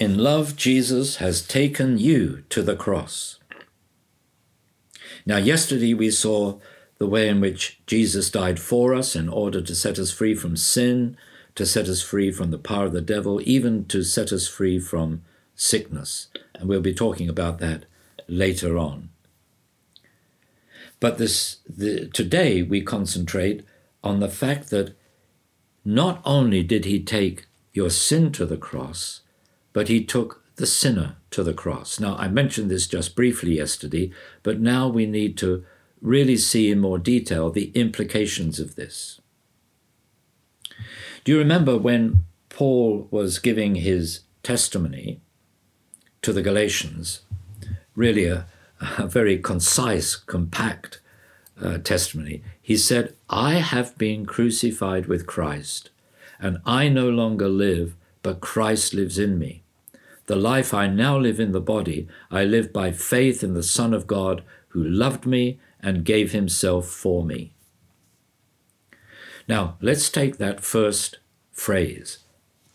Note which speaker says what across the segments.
Speaker 1: In love, Jesus has taken you to the cross. Now, yesterday we saw the way in which Jesus died for us in order to set us free from sin, to set us free from the power of the devil, even to set us free from sickness. And we'll be talking about that later on. But this, the, today we concentrate on the fact that not only did he take your sin to the cross, but he took the sinner to the cross. Now, I mentioned this just briefly yesterday, but now we need to really see in more detail the implications of this. Do you remember when Paul was giving his testimony to the Galatians? Really, a, a very concise, compact uh, testimony. He said, I have been crucified with Christ, and I no longer live, but Christ lives in me. The life I now live in the body, I live by faith in the Son of God who loved me and gave himself for me. Now, let's take that first phrase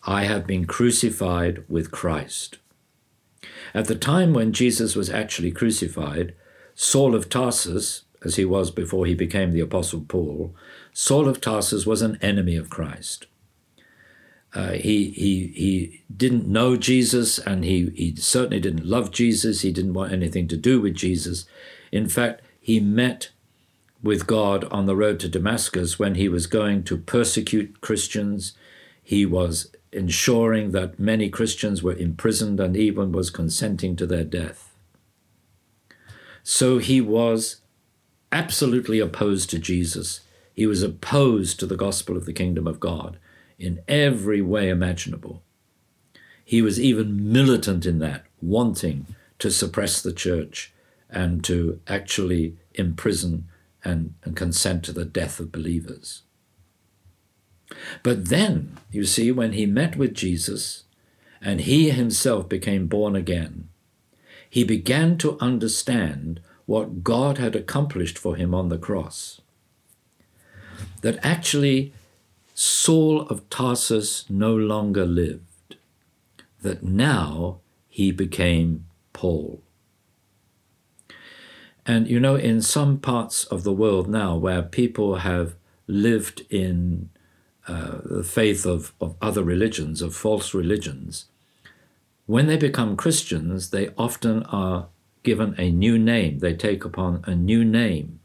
Speaker 1: I have been crucified with Christ. At the time when Jesus was actually crucified, Saul of Tarsus, as he was before he became the Apostle Paul, Saul of Tarsus was an enemy of Christ. Uh, he, he, he didn't know Jesus and he, he certainly didn't love Jesus. He didn't want anything to do with Jesus. In fact, he met with God on the road to Damascus when he was going to persecute Christians. He was ensuring that many Christians were imprisoned and even was consenting to their death. So he was absolutely opposed to Jesus. He was opposed to the gospel of the kingdom of God in every way imaginable. He was even militant in that, wanting to suppress the church and to actually imprison and, and consent to the death of believers. But then, you see, when he met with Jesus and he himself became born again, he began to understand what God had accomplished for him on the cross. That actually Saul of Tarsus no longer lived, that now he became Paul. And you know, in some parts of the world now where people have lived in uh, the faith of, of other religions, of false religions, when they become Christians, they often are given a new name. They take upon a new name.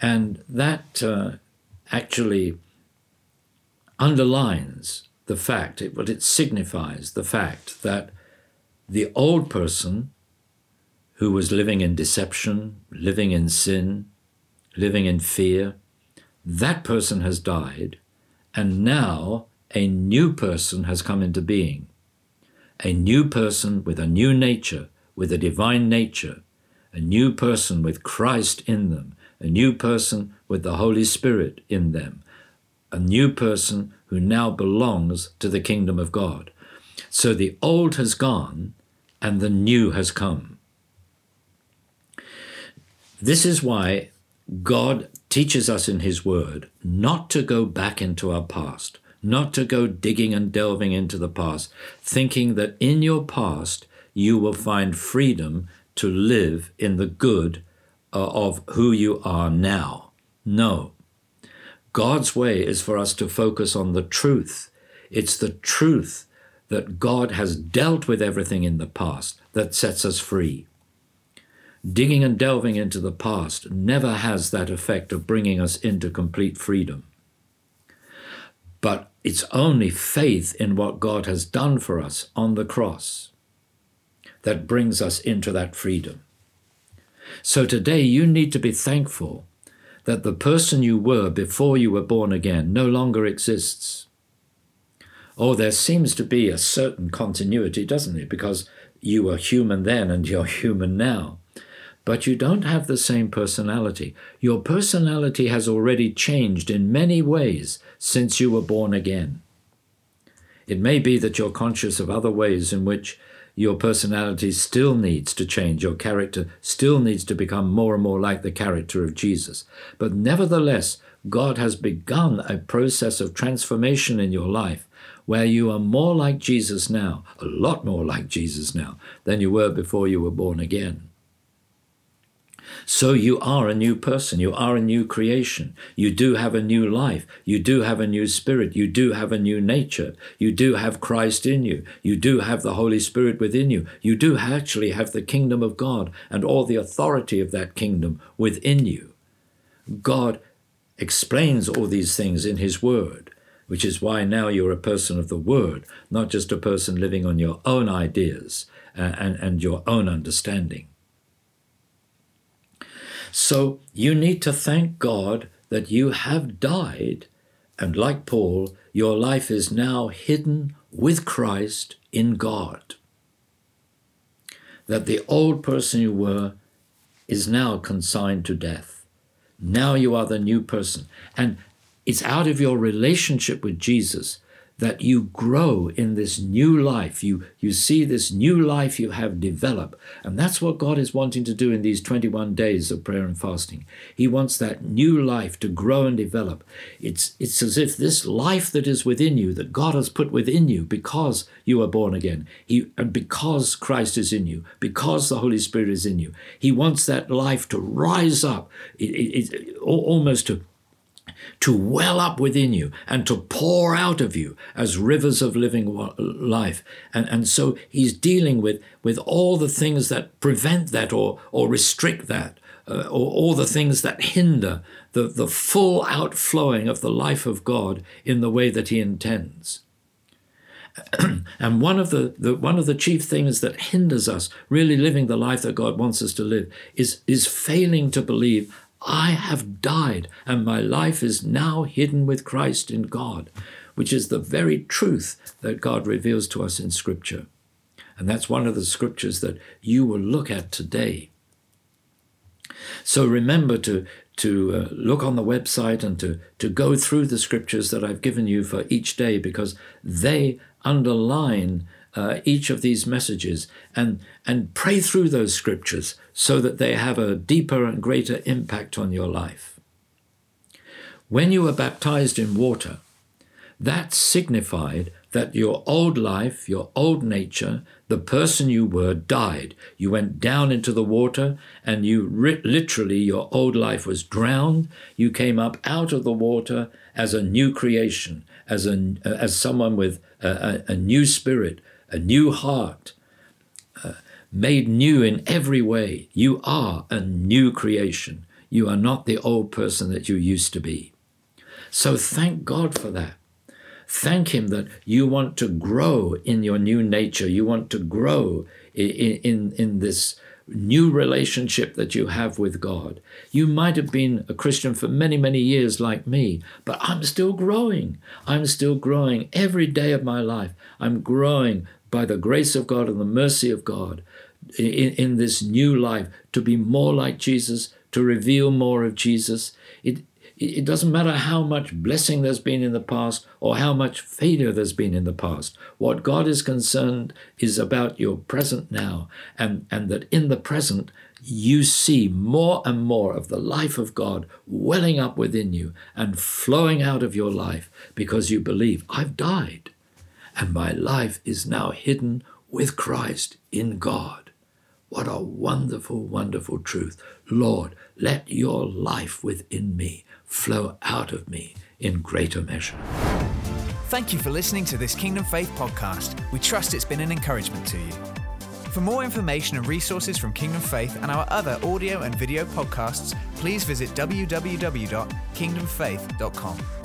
Speaker 1: And that uh, actually underlines the fact, it, what it signifies the fact that the old person who was living in deception, living in sin, living in fear, that person has died, and now a new person has come into being. A new person with a new nature, with a divine nature, a new person with Christ in them, a new person with the Holy Spirit in them, a new person who now belongs to the kingdom of God. So the old has gone and the new has come. This is why God teaches us in His Word not to go back into our past, not to go digging and delving into the past, thinking that in your past you will find freedom to live in the good uh, of who you are now. No, God's way is for us to focus on the truth. It's the truth that God has dealt with everything in the past that sets us free. Digging and delving into the past never has that effect of bringing us into complete freedom. But it's only faith in what God has done for us on the cross that brings us into that freedom. So today you need to be thankful that the person you were before you were born again no longer exists. Oh, there seems to be a certain continuity, doesn't it? Because you were human then and you're human now. But you don't have the same personality. Your personality has already changed in many ways since you were born again. It may be that you're conscious of other ways in which your personality still needs to change. Your character still needs to become more and more like the character of Jesus. But nevertheless, God has begun a process of transformation in your life where you are more like Jesus now, a lot more like Jesus now, than you were before you were born again. So you are a new person. You are a new creation. You do have a new life. You do have a new spirit. You do have a new nature. You do have Christ in you. You do have the Holy Spirit within you. You do actually have the kingdom of God and all the authority of that kingdom within you. God explains all these things in His Word, which is why now you're a person of the Word, not just a person living on your own ideas uh, and, and your own understanding. So you need to thank God that you have died, and like Paul, your life is now hidden with Christ in God. That the old person you were is now consigned to death. Now you are the new person. And it's out of your relationship with Jesus that you grow in this new life. You, you see this new life you have develop. And that's what God is wanting to do in these 21 days of prayer and fasting. He wants that new life to grow and develop. It's, it's as if this life that is within you, that God has put within you because you are born again, he, and because Christ is in you, because the Holy Spirit is in you, He wants that life to rise up, it, it, it, almost to to well up within you and to pour out of you as rivers of living life. And, and so he's dealing with, with all the things that prevent that or, or restrict that, uh, or all the things that hinder the, the full outflowing of the life of God in the way that he intends. and one of the, the, one of the chief things that hinders us really living the life that God wants us to live is, is failing to believe I have died, and my life is now hidden with Christ in God, which is the very truth that God reveals to us in Scripture. And that's one of the scriptures that you will look at today. So remember to, to uh, look on the website and to, to go through the scriptures that I've given you for each day because they underline uh, each of these messages and, and pray through those scriptures so that they have a deeper and greater impact on your life. When you were baptized in water, that signified that your old life, your old nature, the person you were died. You went down into the water and you literally, your old life was drowned. You came up out of the water as a new creation, as, a, as someone with a, a, a new spirit, a new heart, uh, made new in every way. You are a new creation. You are not the old person that you used to be. So thank God for that. Thank Him that you want to grow in your new nature. You want to grow in, in, in this new relationship that you have with God. You might have been a Christian for many, many years like me, but I'm still growing. I'm still growing every day of my life. I'm growing by the grace of God and the mercy of God in, in this new life to be more like Jesus, to reveal more of Jesus. It, it doesn't matter how much blessing there's been in the past or how much failure there's been in the past. What God is concerned is about your present now, and, and that in the present you see more and more of the life of God welling up within you and flowing out of your life because you believe, I've died and my life is now hidden with Christ in God. What a wonderful, wonderful truth. Lord, let your life within me flow out of me in greater measure.
Speaker 2: Thank you for listening to this Kingdom Faith podcast. We trust it's been an encouragement to you. For more information and resources from Kingdom Faith and our other audio and video podcasts, please visit www.kingdomfaith.com.